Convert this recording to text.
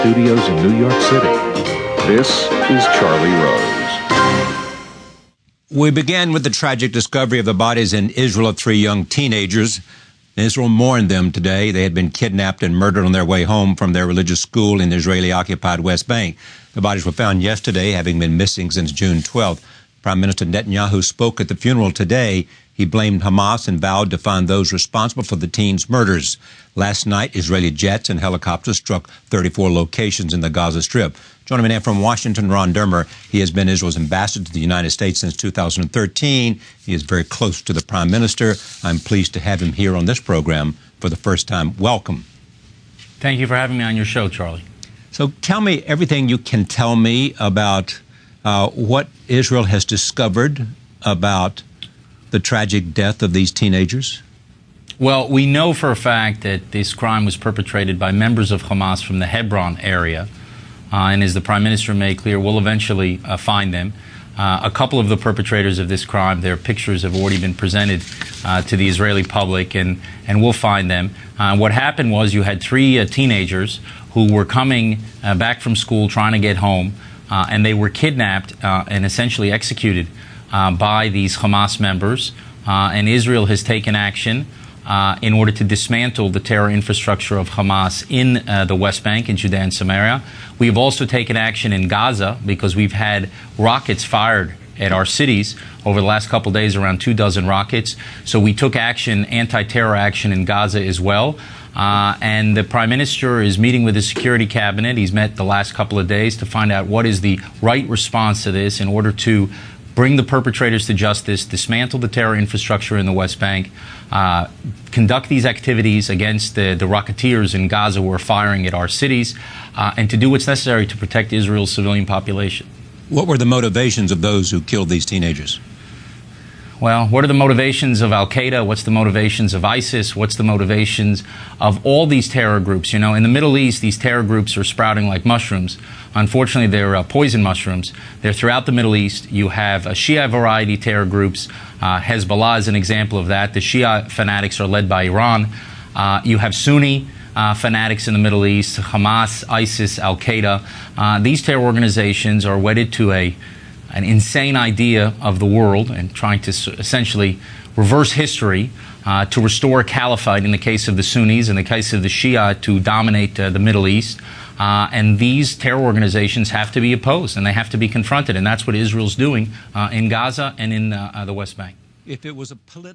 studios in New York City, this is Charlie Rose. We began with the tragic discovery of the bodies in Israel of three young teenagers. Israel mourned them today. They had been kidnapped and murdered on their way home from their religious school in the Israeli occupied West Bank. The bodies were found yesterday, having been missing since June 12th. Prime Minister Netanyahu spoke at the funeral today. He blamed Hamas and vowed to find those responsible for the teens' murders. Last night, Israeli jets and helicopters struck 34 locations in the Gaza Strip. Joining me now from Washington, Ron Dermer. He has been Israel's ambassador to the United States since 2013. He is very close to the Prime Minister. I'm pleased to have him here on this program for the first time. Welcome. Thank you for having me on your show, Charlie. So tell me everything you can tell me about uh, what Israel has discovered about the tragic death of these teenagers? Well, we know for a fact that this crime was perpetrated by members of Hamas from the Hebron area. Uh, and as the Prime Minister made clear, we'll eventually uh, find them. Uh, a couple of the perpetrators of this crime, their pictures have already been presented uh, to the Israeli public, and, and we'll find them. Uh, what happened was you had three teenagers who were coming back from school trying to get home, and they were kidnapped and essentially executed uh, by these Hamas members, uh, and Israel has taken action uh, in order to dismantle the terror infrastructure of Hamas in uh, the West Bank, in Judea and Samaria. We have also taken action in Gaza because we've had rockets fired at our cities over the last couple days, around two dozen rockets. So we took action, anti-terror action in Gaza as well. Uh, and the prime minister is meeting with his security cabinet. He's met the last couple of days to find out what is the right response to this in order to bring the perpetrators to justice, dismantle the terror infrastructure in the West Bank, uh, conduct these activities against the, the rocketeers in Gaza who are firing at our cities, uh, and to do what's necessary to protect Israel's civilian population. What were the motivations of those who killed these teenagers? Well, what are the motivations of Al Qaeda? What's the motivations of ISIS? What's the motivations of all these terror groups? You know, in the Middle East, these terror groups are sprouting like mushrooms. Unfortunately, they're uh, poison mushrooms. They're throughout the Middle East. You have uh, Shia variety terror groups. Uh, Hezbollah is an example of that. The Shia fanatics are led by Iran. Uh, you have Sunni uh, fanatics in the Middle East, Hamas, ISIS, Al Qaeda. Uh, these terror organizations are wedded to a an insane idea of the world and trying to essentially reverse history uh, to restore a caliphate in the case of the Sunnis, in the case of the Shia to dominate uh, the Middle East. Uh, and these terror organizations have to be opposed and they have to be confronted. And that's what Israel's doing uh, in Gaza and in uh, the West Bank. If it was a political